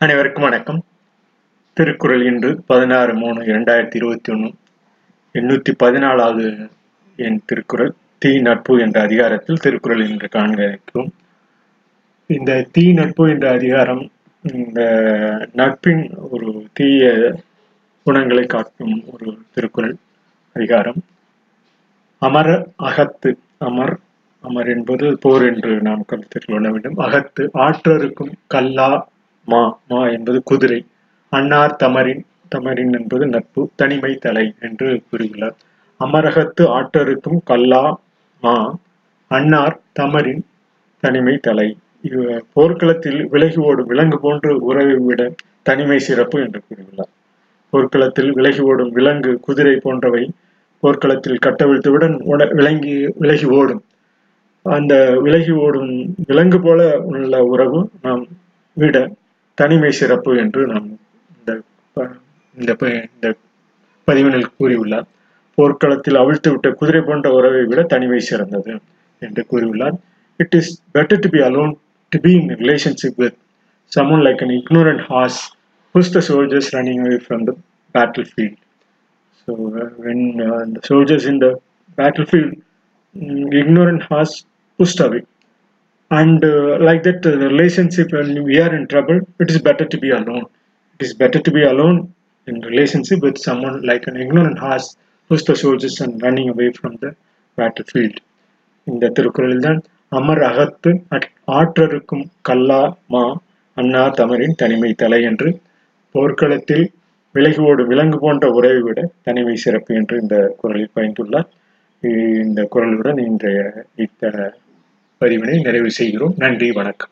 அனைவருக்கும் வணக்கம். திருக்குறள் இன்று பதினாறு மூணு இரண்டாயிரத்தி இருபத்தி ஒன்று எண்ணூத்தி பதினாலாவது என் திருக்குறள் தீ நட்பு என்ற அதிகாரத்தில் திருக்குறள் இன்று காண்க இருக்கிறோம். இந்த தீ நட்பு என்ற அதிகாரம் இந்த நட்பின் ஒரு தீய குணங்களை காட்டும் ஒரு திருக்குறள் அதிகாரம். அமர அகத்து அமர் அமர் என்பது போர் என்று நாம் கருத்தில் கொள்ள வேண்டும் அகத்து ஆற்றருக்கும் கல்லா மா மா என்பது குதிரை. அன்னார் தமரின் தமரின் என்பது நட்பு தனிமை தலை என்று கூறியுள்ளார் அமரகத்து ஆற்றருக்கும் கல்லா மா அன்னார் தமரின் தனிமை தலை. போர்க்களத்தில் விலகி ஓடும் விலங்கு போன்று உறவை விட தனிமை சிறப்பு என்று கூறியுள்ளார் போர்க்களத்தில் விலகி ஓடும் விலங்கு குதிரை போன்றவை போர்க்களத்தில் கட்டவிழ்த்தவுடன் உட- விலங்கி விலகி ஓடும். அந்த விலகி ஓடும் விலங்கு போல உள்ள உறவு நாம் விட தனிமை சிறப்பு என்று நாம் இந்த இந்த இந்த பதிவினில் கூறியுள்ளார் போர்க்களத்தில் அவிழ்த்து விட்ட குதிரை போன்ற உறவை விட தனிமை சிறந்தது என்று கூறியுள்ளார் it is better to be alone to be in relationship with someone like an ignorant horse push the soldiers running away from the battle field so when இந்த soldiers in the battle field ignorant has pushed away and uh, like that uh, relationship when we are in trouble it is better to be alone it is better to be alone in relationship with someone like an ignorant horse who's the soldiers and running away from the battlefield இந்த திருக்குறளில் தான் அமர் அகத்து ஆற்றருக்கும் கல்லா மா அண்ணா தமரின் தனிமை தலை என்று போர்க்களத்தில் விலகி ஓடும் விலங்கு போன்ற உறவை விட தனிமை சிறப்பு என்று இந்த குரலில் பயந்துள்ளார் இந்த குரலுடன் இன்றைய இத்த பதிவினை நிறைவு செய்கிறோம். நன்றி வணக்கம்.